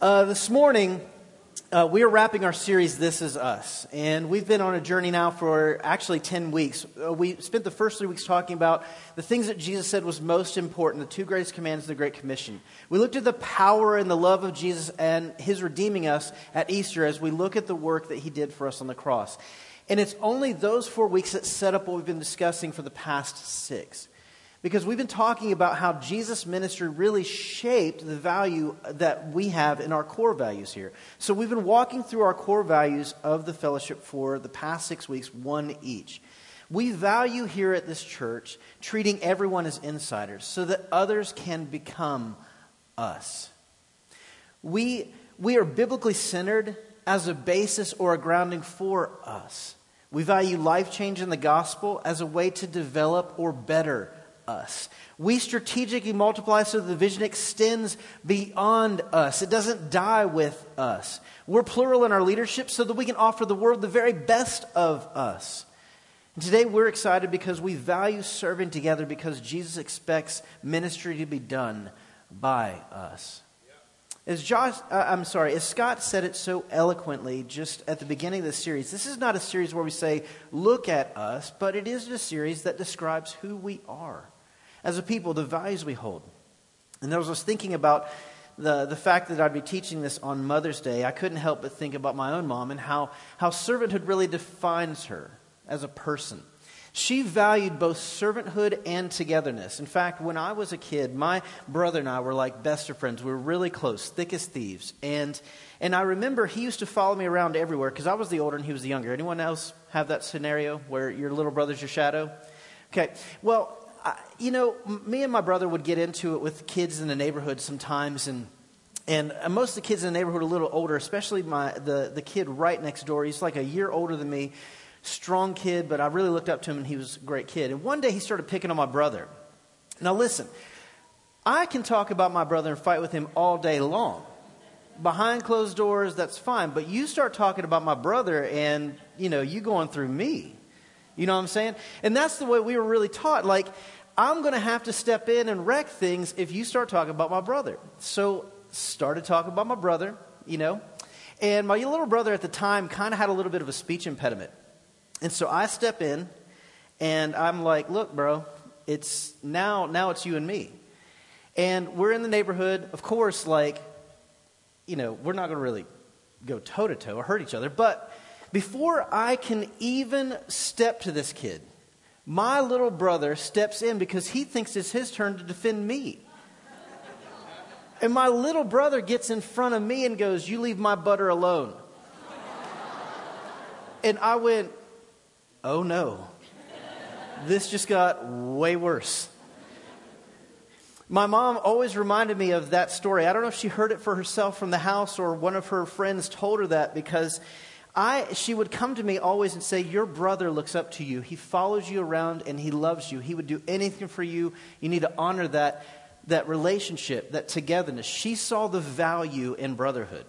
Uh, this morning, uh, we are wrapping our series, This Is Us. And we've been on a journey now for actually 10 weeks. Uh, we spent the first three weeks talking about the things that Jesus said was most important the two greatest commands the Great Commission. We looked at the power and the love of Jesus and his redeeming us at Easter as we look at the work that he did for us on the cross. And it's only those four weeks that set up what we've been discussing for the past six. Because we've been talking about how Jesus' ministry really shaped the value that we have in our core values here. So we've been walking through our core values of the fellowship for the past six weeks, one each. We value here at this church treating everyone as insiders so that others can become us. We, we are biblically centered as a basis or a grounding for us. We value life change in the gospel as a way to develop or better us. We strategically multiply so the vision extends beyond us. It doesn't die with us. We're plural in our leadership so that we can offer the world the very best of us. And today we're excited because we value serving together because Jesus expects ministry to be done by us. As Josh, uh, I'm sorry, as Scott said it so eloquently just at the beginning of the series, this is not a series where we say, look at us, but it is a series that describes who we are as a people, the values we hold. And I was thinking about the, the fact that I'd be teaching this on Mother's Day, I couldn't help but think about my own mom and how, how servanthood really defines her as a person. She valued both servanthood and togetherness. In fact, when I was a kid, my brother and I were like best of friends. We were really close, thick as thieves. And, and I remember he used to follow me around everywhere because I was the older and he was the younger. Anyone else have that scenario where your little brother's your shadow? Okay. Well, you know, me and my brother would get into it with kids in the neighborhood sometimes, and and most of the kids in the neighborhood are a little older, especially my the the kid right next door. He's like a year older than me, strong kid, but I really looked up to him, and he was a great kid. And one day he started picking on my brother. Now listen, I can talk about my brother and fight with him all day long. Behind closed doors, that's fine. But you start talking about my brother, and you know, you going through me. You know what I'm saying? And that's the way we were really taught. Like, I'm going to have to step in and wreck things if you start talking about my brother. So, started talking about my brother, you know. And my little brother at the time kind of had a little bit of a speech impediment. And so I step in and I'm like, look, bro, it's now, now it's you and me. And we're in the neighborhood. Of course, like, you know, we're not going to really go toe to toe or hurt each other. But before I can even step to this kid, my little brother steps in because he thinks it's his turn to defend me. And my little brother gets in front of me and goes, You leave my butter alone. And I went, Oh no. This just got way worse. My mom always reminded me of that story. I don't know if she heard it for herself from the house or one of her friends told her that because I, she would come to me always and say, Your brother looks up to you. He follows you around and he loves you. He would do anything for you. You need to honor that, that relationship, that togetherness. She saw the value in brotherhood.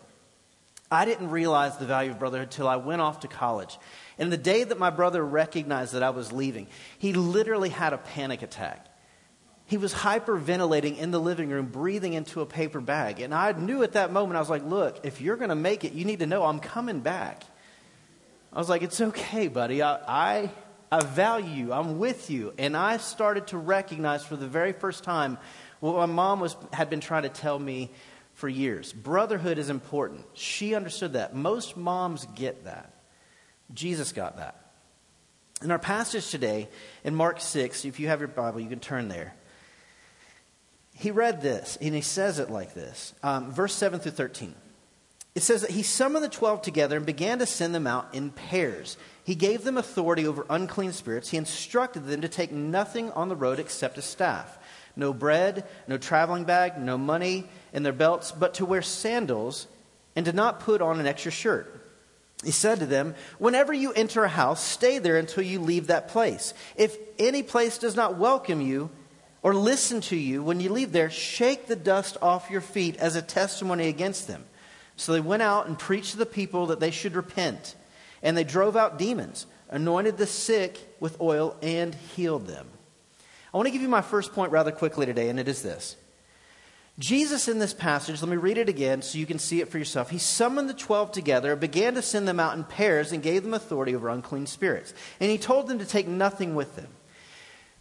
I didn't realize the value of brotherhood until I went off to college. And the day that my brother recognized that I was leaving, he literally had a panic attack. He was hyperventilating in the living room, breathing into a paper bag. And I knew at that moment, I was like, look, if you're going to make it, you need to know I'm coming back. I was like, it's okay, buddy. I, I, I value you. I'm with you. And I started to recognize for the very first time what my mom was, had been trying to tell me for years. Brotherhood is important. She understood that. Most moms get that. Jesus got that. In our passage today, in Mark 6, if you have your Bible, you can turn there. He read this, and he says it like this um, verse 7 through 13. It says that he summoned the twelve together and began to send them out in pairs. He gave them authority over unclean spirits. He instructed them to take nothing on the road except a staff no bread, no traveling bag, no money in their belts, but to wear sandals and to not put on an extra shirt. He said to them, Whenever you enter a house, stay there until you leave that place. If any place does not welcome you or listen to you when you leave there, shake the dust off your feet as a testimony against them. So they went out and preached to the people that they should repent. And they drove out demons, anointed the sick with oil, and healed them. I want to give you my first point rather quickly today, and it is this Jesus, in this passage, let me read it again so you can see it for yourself. He summoned the twelve together, began to send them out in pairs, and gave them authority over unclean spirits. And he told them to take nothing with them.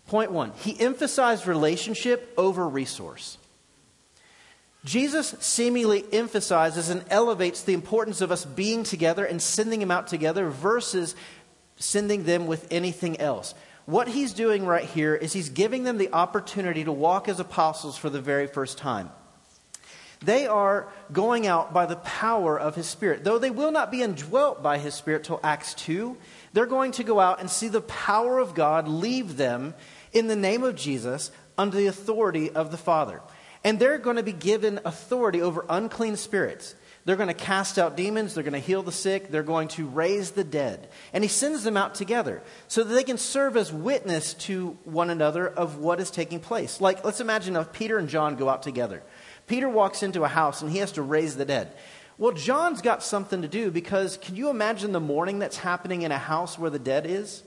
Point one, he emphasized relationship over resource. Jesus seemingly emphasizes and elevates the importance of us being together and sending them out together versus sending them with anything else. What he's doing right here is he's giving them the opportunity to walk as apostles for the very first time. They are going out by the power of his Spirit. Though they will not be indwelt by his Spirit till Acts 2, they're going to go out and see the power of God leave them in the name of Jesus under the authority of the Father. And they're going to be given authority over unclean spirits. They're going to cast out demons. They're going to heal the sick. They're going to raise the dead. And he sends them out together so that they can serve as witness to one another of what is taking place. Like, let's imagine if Peter and John go out together. Peter walks into a house and he has to raise the dead. Well, John's got something to do because can you imagine the mourning that's happening in a house where the dead is?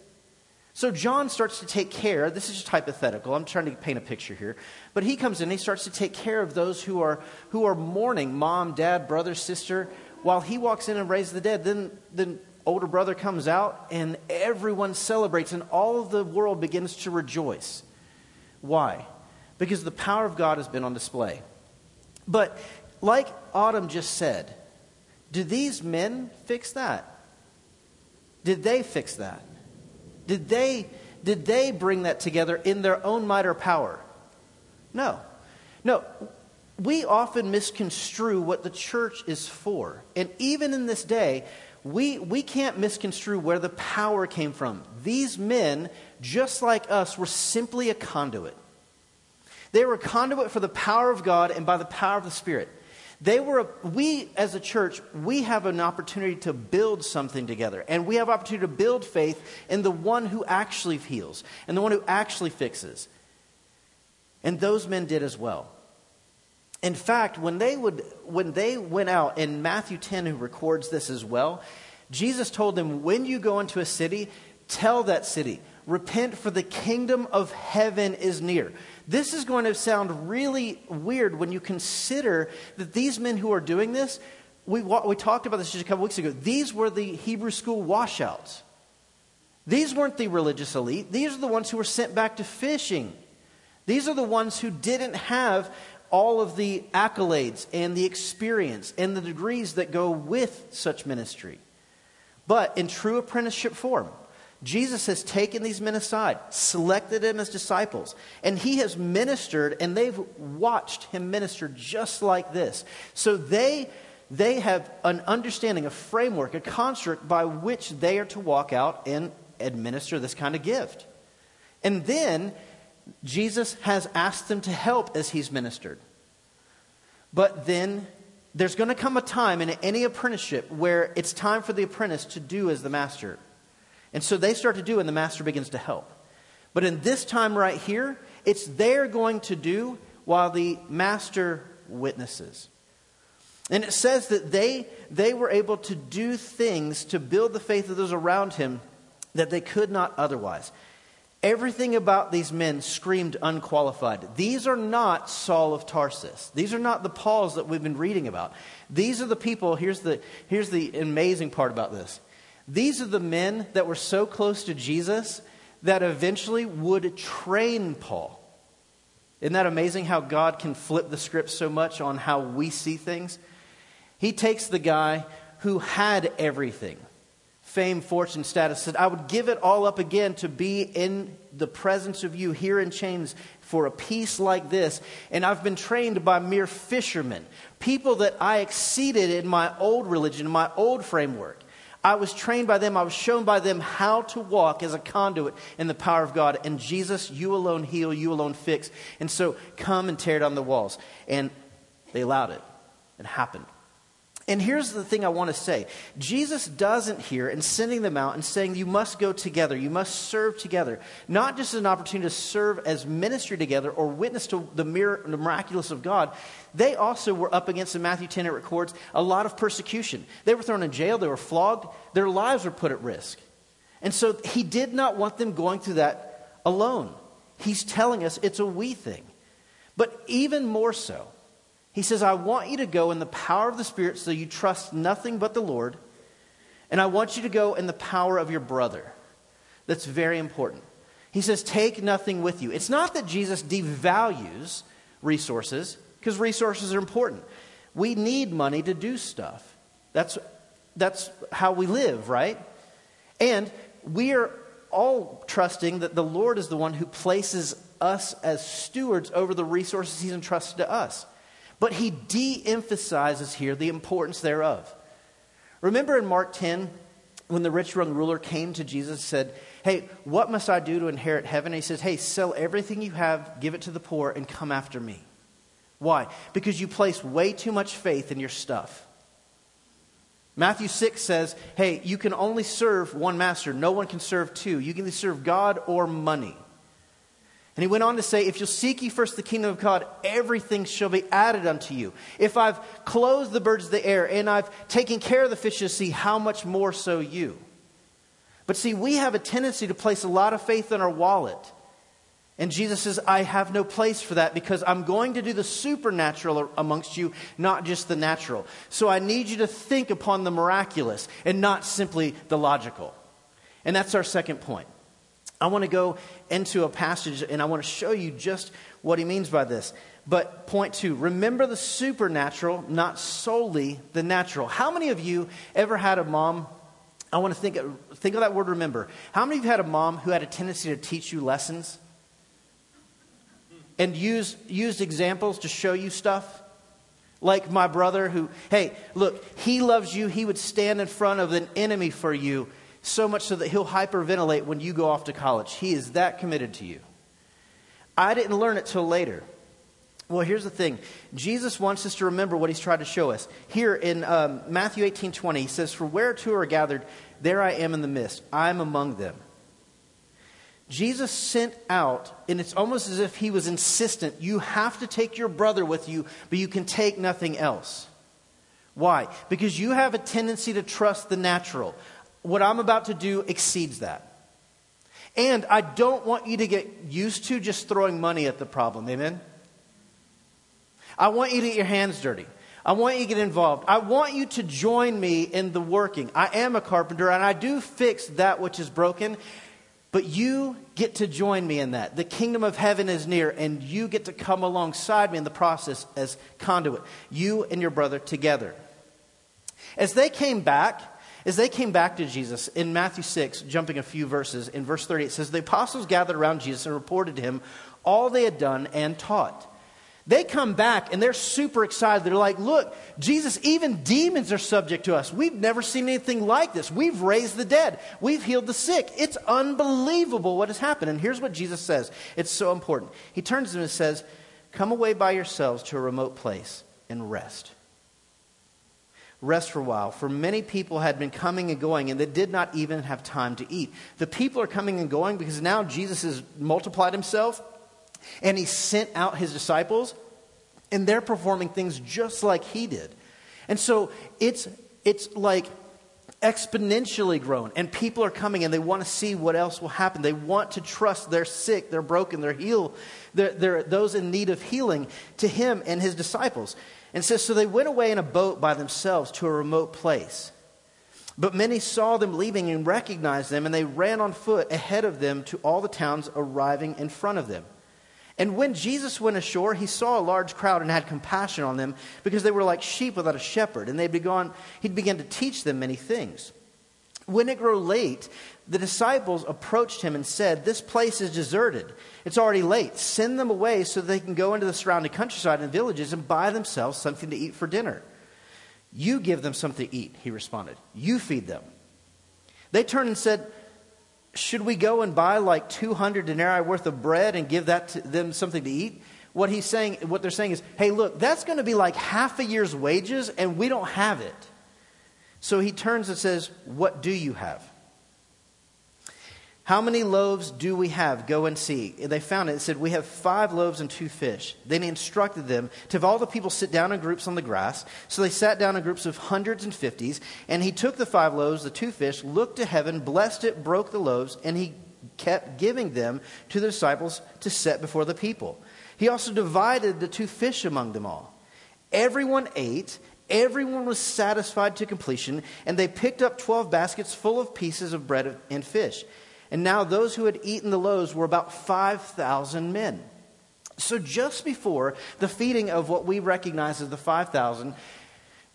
So John starts to take care, this is just hypothetical, I'm trying to paint a picture here. But he comes in and he starts to take care of those who are who are mourning, mom, dad, brother, sister, while he walks in and raises the dead. Then the older brother comes out and everyone celebrates and all of the world begins to rejoice. Why? Because the power of God has been on display. But like Autumn just said, did these men fix that? Did they fix that? Did they, did they bring that together in their own might or power? No. No. We often misconstrue what the church is for. And even in this day, we, we can't misconstrue where the power came from. These men, just like us, were simply a conduit. They were a conduit for the power of God and by the power of the Spirit. They were, we as a church, we have an opportunity to build something together. And we have opportunity to build faith in the one who actually heals and the one who actually fixes. And those men did as well. In fact, when they, would, when they went out, in Matthew 10, who records this as well, Jesus told them, When you go into a city, tell that city, repent, for the kingdom of heaven is near. This is going to sound really weird when you consider that these men who are doing this, we, we talked about this just a couple weeks ago. These were the Hebrew school washouts. These weren't the religious elite. These are the ones who were sent back to fishing. These are the ones who didn't have all of the accolades and the experience and the degrees that go with such ministry. But in true apprenticeship form, Jesus has taken these men aside, selected them as disciples, and he has ministered, and they've watched him minister just like this. So they, they have an understanding, a framework, a construct by which they are to walk out and administer this kind of gift. And then Jesus has asked them to help as he's ministered. But then there's going to come a time in any apprenticeship where it's time for the apprentice to do as the master. And so they start to do, and the master begins to help. But in this time right here, it's they're going to do while the master witnesses. And it says that they, they were able to do things to build the faith of those around him that they could not otherwise. Everything about these men screamed unqualified. These are not Saul of Tarsus. These are not the Pauls that we've been reading about. These are the people, here's the, here's the amazing part about this. These are the men that were so close to Jesus that eventually would train Paul. Isn't that amazing how God can flip the script so much on how we see things? He takes the guy who had everything fame, fortune, status, said, I would give it all up again to be in the presence of you here in chains for a peace like this. And I've been trained by mere fishermen, people that I exceeded in my old religion, my old framework. I was trained by them. I was shown by them how to walk as a conduit in the power of God. And Jesus, you alone heal, you alone fix. And so come and tear down the walls. And they allowed it. It happened. And here's the thing I want to say Jesus doesn't here in sending them out and saying you must go together, you must serve together, not just as an opportunity to serve as ministry together or witness to the, the miraculous of God. They also were up against, in Matthew 10, it records, a lot of persecution. They were thrown in jail, they were flogged, their lives were put at risk. And so he did not want them going through that alone. He's telling us it's a we thing. But even more so, He says, I want you to go in the power of the Spirit so you trust nothing but the Lord. And I want you to go in the power of your brother. That's very important. He says, Take nothing with you. It's not that Jesus devalues resources, because resources are important. We need money to do stuff. That's, that's how we live, right? And we are all trusting that the Lord is the one who places us as stewards over the resources He's entrusted to us. But He de emphasizes here the importance thereof. Remember in Mark 10, when the rich young ruler came to Jesus and said, Hey, what must I do to inherit heaven? And he says, Hey, sell everything you have, give it to the poor, and come after me. Why? Because you place way too much faith in your stuff. Matthew 6 says, hey, you can only serve one master. No one can serve two. You can either serve God or money. And he went on to say, If you'll seek ye first the kingdom of God, everything shall be added unto you. If I've clothed the birds of the air and I've taken care of the fish of the sea, how much more so you? But see, we have a tendency to place a lot of faith in our wallet. And Jesus says, I have no place for that because I'm going to do the supernatural amongst you, not just the natural. So I need you to think upon the miraculous and not simply the logical. And that's our second point. I want to go into a passage and I want to show you just what he means by this. But point two, remember the supernatural, not solely the natural. How many of you ever had a mom? I want to think, think of that word remember. How many of you had a mom who had a tendency to teach you lessons? and used, used examples to show you stuff. Like my brother, who, hey, look, he loves you. He would stand in front of an enemy for you, so much so that he'll hyperventilate when you go off to college. He is that committed to you. I didn't learn it till later. Well, here's the thing Jesus wants us to remember what he's tried to show us. Here in um, Matthew 18 20, he says, For where two are gathered, there I am in the midst. I'm among them. Jesus sent out, and it's almost as if he was insistent you have to take your brother with you, but you can take nothing else. Why? Because you have a tendency to trust the natural. What I'm about to do exceeds that. And I don't want you to get used to just throwing money at the problem. Amen? I want you to get your hands dirty. I want you to get involved. I want you to join me in the working. I am a carpenter and I do fix that which is broken. But you get to join me in that. The kingdom of heaven is near, and you get to come alongside me in the process as conduit. You and your brother together. As they came back, as they came back to Jesus in Matthew 6, jumping a few verses, in verse 30, it says, The apostles gathered around Jesus and reported to him all they had done and taught. They come back and they're super excited. They're like, look, Jesus, even demons are subject to us. We've never seen anything like this. We've raised the dead, we've healed the sick. It's unbelievable what has happened. And here's what Jesus says it's so important. He turns to them and says, Come away by yourselves to a remote place and rest. Rest for a while. For many people had been coming and going, and they did not even have time to eat. The people are coming and going because now Jesus has multiplied himself and he sent out his disciples, and they're performing things just like he did. And so it's, it's like exponentially grown, and people are coming and they want to see what else will happen. They want to trust they're sick, they're broken, they're healed, they're, they're those in need of healing to him and his disciples. And says, so, they went away in a boat by themselves to a remote place. But many saw them leaving and recognized them, and they ran on foot ahead of them to all the towns arriving in front of them. And when Jesus went ashore, he saw a large crowd and had compassion on them because they were like sheep without a shepherd, and they'd begun, he'd begun to teach them many things. When it grew late, the disciples approached him and said, This place is deserted. It's already late. Send them away so they can go into the surrounding countryside and villages and buy themselves something to eat for dinner. You give them something to eat, he responded. You feed them. They turned and said, should we go and buy like 200 denarii worth of bread and give that to them something to eat? What he's saying, what they're saying is, hey, look, that's going to be like half a year's wages and we don't have it. So he turns and says, What do you have? How many loaves do we have? Go and see. And they found it. It said, We have five loaves and two fish. Then he instructed them to have all the people sit down in groups on the grass. So they sat down in groups of hundreds and fifties. And he took the five loaves, the two fish, looked to heaven, blessed it, broke the loaves, and he kept giving them to the disciples to set before the people. He also divided the two fish among them all. Everyone ate, everyone was satisfied to completion, and they picked up 12 baskets full of pieces of bread and fish. And now those who had eaten the loaves were about 5,000 men. So just before the feeding of what we recognize as the 5,000,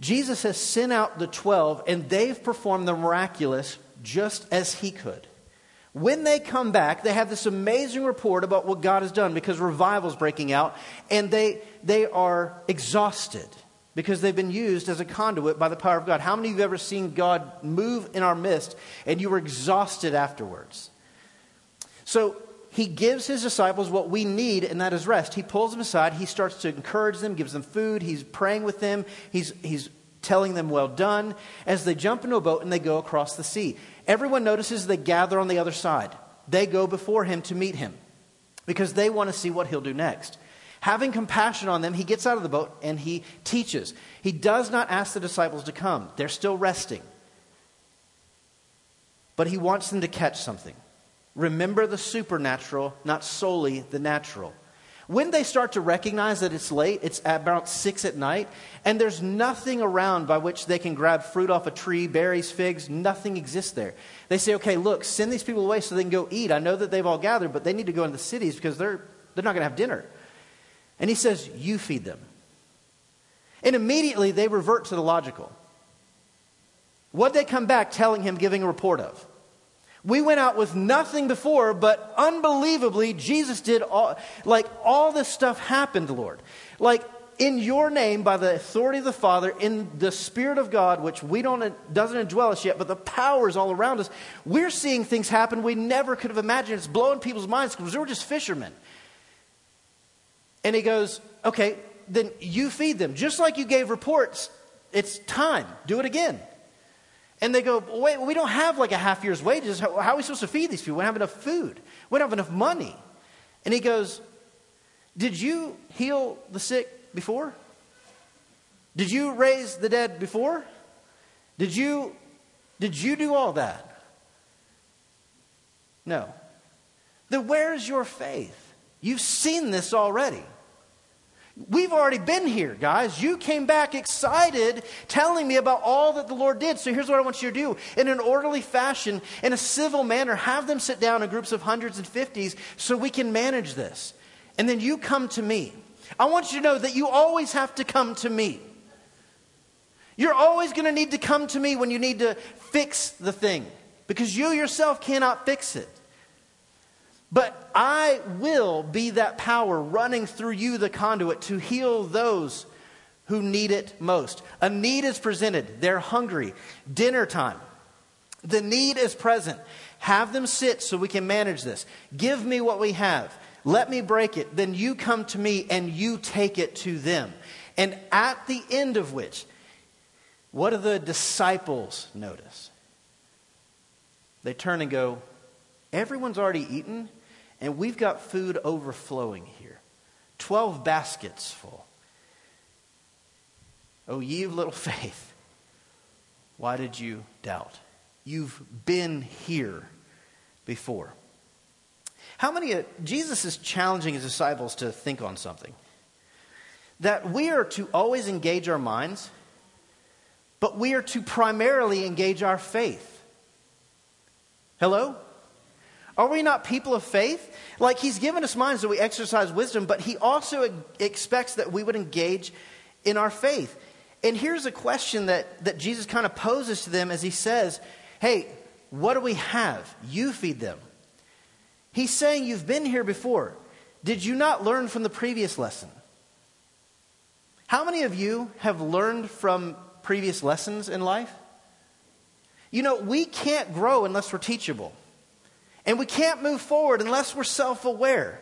Jesus has sent out the 12, and they've performed the miraculous just as he could. When they come back, they have this amazing report about what God has done because revival's breaking out, and they, they are exhausted because they've been used as a conduit by the power of God. How many of you have ever seen God move in our midst and you were exhausted afterwards? So he gives his disciples what we need, and that is rest. He pulls them aside. He starts to encourage them, gives them food. He's praying with them. He's, he's telling them, Well done, as they jump into a boat and they go across the sea. Everyone notices they gather on the other side. They go before him to meet him because they want to see what he'll do next. Having compassion on them, he gets out of the boat and he teaches. He does not ask the disciples to come, they're still resting. But he wants them to catch something. Remember the supernatural, not solely the natural. When they start to recognize that it's late, it's about six at night, and there's nothing around by which they can grab fruit off a tree, berries, figs, nothing exists there. They say, okay, look, send these people away so they can go eat. I know that they've all gathered, but they need to go into the cities because they're, they're not going to have dinner. And he says, you feed them. And immediately they revert to the logical. What they come back telling him, giving a report of? We went out with nothing before, but unbelievably, Jesus did all, like, all this stuff happened, Lord. Like, in your name, by the authority of the Father, in the Spirit of God, which we don't, doesn't indwell us yet, but the power is all around us, we're seeing things happen we never could have imagined. It's blowing people's minds because we were just fishermen. And he goes, okay, then you feed them. Just like you gave reports, it's time. Do it again. And they go, wait, we don't have like a half year's wages. How, how, are we supposed to feed these people? We don't have enough food. We don't have enough money. And he goes, Did you heal the sick before? Did you raise the dead before? Did you, did you do all that? No. Then where's your faith? You've seen this already. We've already been here, guys. You came back excited telling me about all that the Lord did. So here's what I want you to do. In an orderly fashion, in a civil manner, have them sit down in groups of hundreds and fifties so we can manage this. And then you come to me. I want you to know that you always have to come to me. You're always going to need to come to me when you need to fix the thing because you yourself cannot fix it. But I will be that power running through you, the conduit, to heal those who need it most. A need is presented. They're hungry. Dinner time. The need is present. Have them sit so we can manage this. Give me what we have. Let me break it. Then you come to me and you take it to them. And at the end of which, what do the disciples notice? They turn and go, Everyone's already eaten, and we've got food overflowing here 12 baskets full. Oh, ye of little faith, why did you doubt? You've been here before. How many, uh, Jesus is challenging his disciples to think on something. That we are to always engage our minds, but we are to primarily engage our faith. Hello? Are we not people of faith? Like he's given us minds that we exercise wisdom, but he also expects that we would engage in our faith. And here's a question that, that Jesus kind of poses to them as he says, Hey, what do we have? You feed them. He's saying, You've been here before. Did you not learn from the previous lesson? How many of you have learned from previous lessons in life? You know, we can't grow unless we're teachable. And we can't move forward unless we're self aware.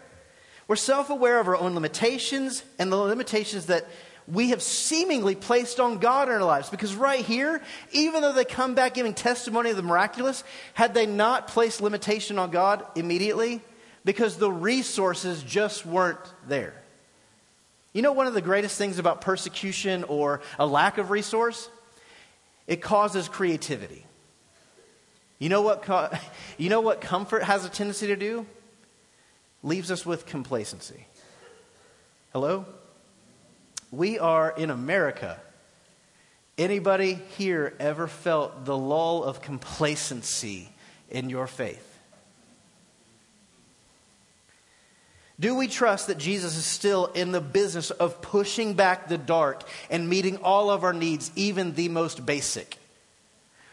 We're self aware of our own limitations and the limitations that we have seemingly placed on God in our lives. Because right here, even though they come back giving testimony of the miraculous, had they not placed limitation on God immediately, because the resources just weren't there. You know, one of the greatest things about persecution or a lack of resource? It causes creativity. You know what, you know what comfort has a tendency to do? Leaves us with complacency. Hello? We are in America. Anybody here ever felt the lull of complacency in your faith? Do we trust that Jesus is still in the business of pushing back the dark and meeting all of our needs, even the most basic?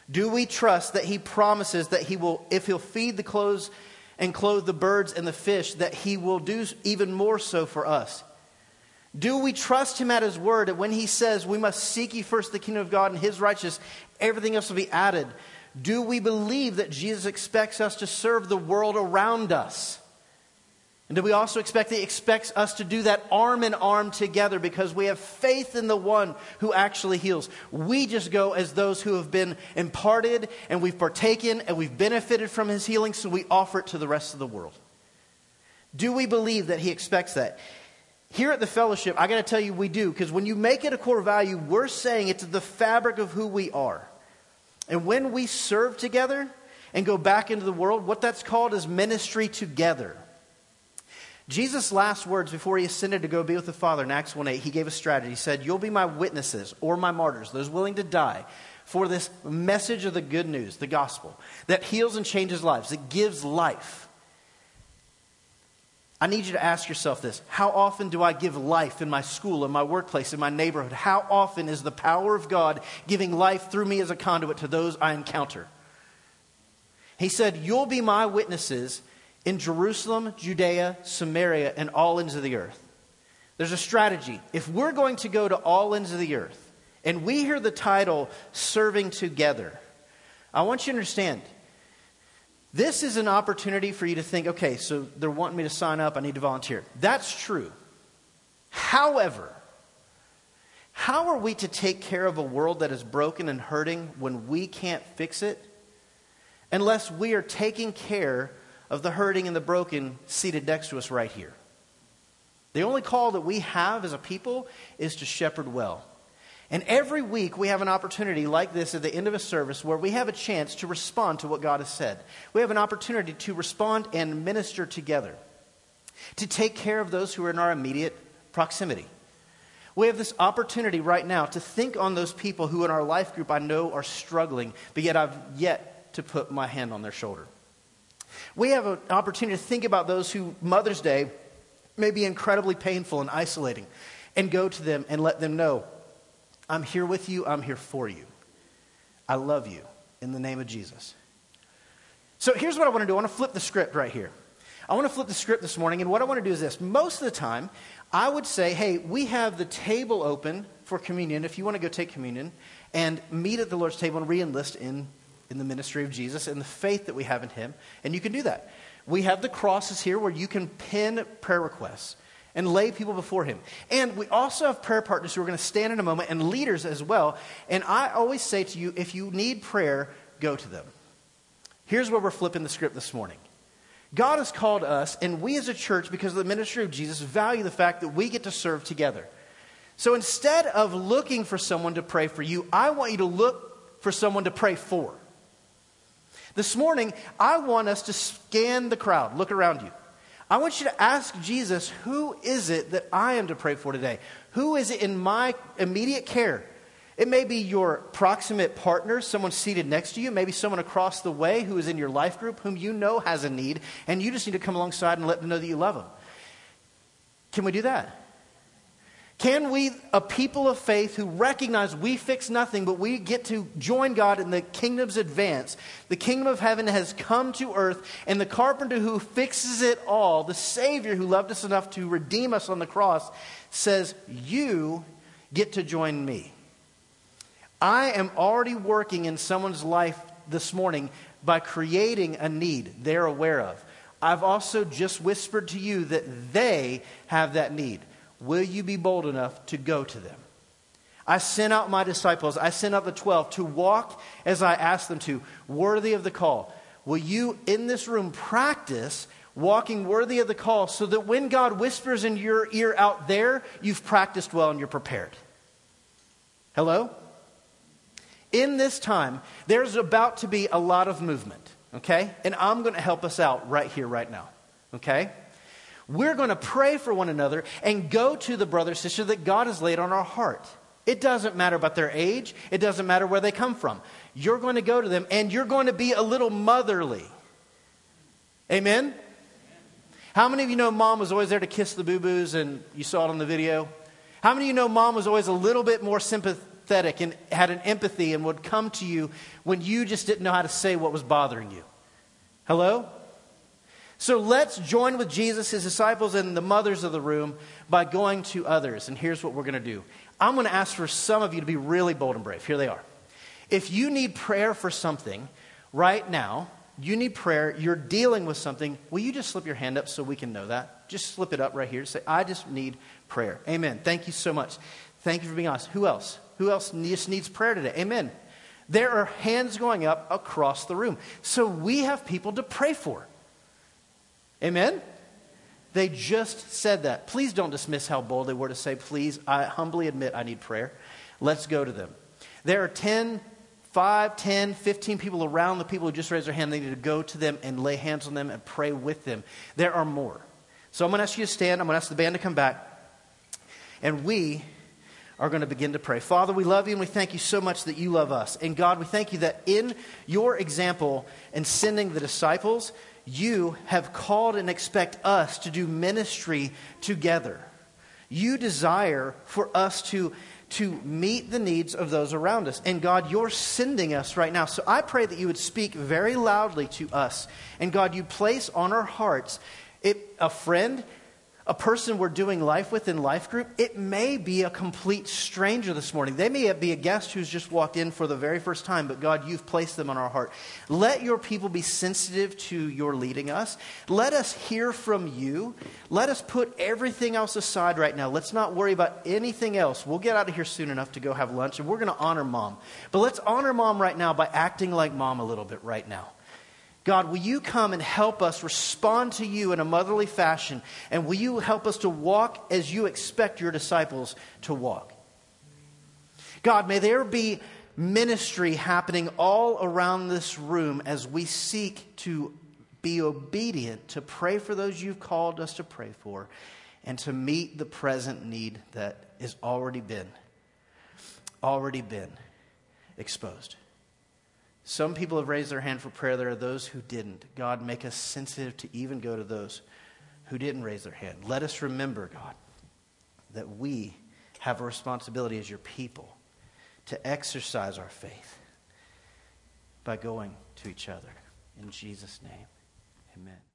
Do we trust that he promises that he will, if he'll feed the clothes and clothe the birds and the fish, that he will do even more so for us? Do we trust him at his word that when he says we must seek ye first the kingdom of God and his righteousness, everything else will be added? Do we believe that Jesus expects us to serve the world around us? And do we also expect that He expects us to do that arm in arm together because we have faith in the one who actually heals? We just go as those who have been imparted and we've partaken and we've benefited from His healing, so we offer it to the rest of the world. Do we believe that He expects that? Here at the fellowship, I got to tell you, we do, because when you make it a core value, we're saying it's the fabric of who we are. And when we serve together and go back into the world, what that's called is ministry together. Jesus' last words before he ascended to go be with the Father in Acts 1 8, he gave a strategy. He said, You'll be my witnesses or my martyrs, those willing to die for this message of the good news, the gospel, that heals and changes lives, that gives life. I need you to ask yourself this How often do I give life in my school, in my workplace, in my neighborhood? How often is the power of God giving life through me as a conduit to those I encounter? He said, You'll be my witnesses in Jerusalem, Judea, Samaria, and all ends of the earth. There's a strategy. If we're going to go to all ends of the earth, and we hear the title Serving Together, I want you to understand this is an opportunity for you to think, okay, so they're wanting me to sign up, I need to volunteer. That's true. However, how are we to take care of a world that is broken and hurting when we can't fix it unless we are taking care of the hurting and the broken seated next to us right here. The only call that we have as a people is to shepherd well. And every week we have an opportunity like this at the end of a service where we have a chance to respond to what God has said. We have an opportunity to respond and minister together, to take care of those who are in our immediate proximity. We have this opportunity right now to think on those people who in our life group I know are struggling, but yet I've yet to put my hand on their shoulder. We have an opportunity to think about those who Mother's Day may be incredibly painful and isolating and go to them and let them know, I'm here with you, I'm here for you. I love you in the name of Jesus. So here's what I want to do I want to flip the script right here. I want to flip the script this morning, and what I want to do is this. Most of the time, I would say, hey, we have the table open for communion if you want to go take communion and meet at the Lord's table and re enlist in in the ministry of Jesus and the faith that we have in Him. And you can do that. We have the crosses here where you can pin prayer requests and lay people before Him. And we also have prayer partners who are going to stand in a moment and leaders as well. And I always say to you if you need prayer, go to them. Here's where we're flipping the script this morning. God has called us, and we as a church, because of the ministry of Jesus, value the fact that we get to serve together. So instead of looking for someone to pray for you, I want you to look for someone to pray for. This morning, I want us to scan the crowd, look around you. I want you to ask Jesus, who is it that I am to pray for today? Who is it in my immediate care? It may be your proximate partner, someone seated next to you, maybe someone across the way who is in your life group whom you know has a need, and you just need to come alongside and let them know that you love them. Can we do that? Can we, a people of faith who recognize we fix nothing, but we get to join God in the kingdom's advance? The kingdom of heaven has come to earth, and the carpenter who fixes it all, the Savior who loved us enough to redeem us on the cross, says, You get to join me. I am already working in someone's life this morning by creating a need they're aware of. I've also just whispered to you that they have that need. Will you be bold enough to go to them? I sent out my disciples, I sent out the 12 to walk as I asked them to, worthy of the call. Will you in this room practice walking worthy of the call so that when God whispers in your ear out there, you've practiced well and you're prepared? Hello? In this time, there's about to be a lot of movement, okay? And I'm going to help us out right here, right now, okay? We're going to pray for one another and go to the brother sister that God has laid on our heart. It doesn't matter about their age, it doesn't matter where they come from. You're going to go to them and you're going to be a little motherly. Amen? How many of you know mom was always there to kiss the boo boos and you saw it on the video? How many of you know mom was always a little bit more sympathetic and had an empathy and would come to you when you just didn't know how to say what was bothering you? Hello? So let's join with Jesus, his disciples, and the mothers of the room by going to others. And here's what we're going to do I'm going to ask for some of you to be really bold and brave. Here they are. If you need prayer for something right now, you need prayer, you're dealing with something, will you just slip your hand up so we can know that? Just slip it up right here. Say, I just need prayer. Amen. Thank you so much. Thank you for being honest. Who else? Who else just needs prayer today? Amen. There are hands going up across the room. So we have people to pray for. Amen? They just said that. Please don't dismiss how bold they were to say, please, I humbly admit I need prayer. Let's go to them. There are 10 5, 10, 15 people around the people who just raised their hand, they need to go to them and lay hands on them and pray with them. There are more. So I'm going to ask you to stand. I'm going to ask the band to come back. And we are going to begin to pray. Father, we love you and we thank you so much that you love us. And God, we thank you that in your example in sending the disciples, you have called and expect us to do ministry together. You desire for us to to meet the needs of those around us. And God, you're sending us right now. So I pray that you would speak very loudly to us. And God, you place on our hearts it, a friend a person we're doing life with in life group, it may be a complete stranger this morning. They may be a guest who's just walked in for the very first time, but God, you've placed them on our heart. Let your people be sensitive to your leading us. Let us hear from you. Let us put everything else aside right now. Let's not worry about anything else. We'll get out of here soon enough to go have lunch, and we're going to honor mom. But let's honor mom right now by acting like mom a little bit right now. God, will you come and help us respond to you in a motherly fashion? And will you help us to walk as you expect your disciples to walk? God, may there be ministry happening all around this room as we seek to be obedient, to pray for those you've called us to pray for, and to meet the present need that has already been, already been exposed. Some people have raised their hand for prayer. There are those who didn't. God, make us sensitive to even go to those who didn't raise their hand. Let us remember, God, that we have a responsibility as your people to exercise our faith by going to each other. In Jesus' name, amen.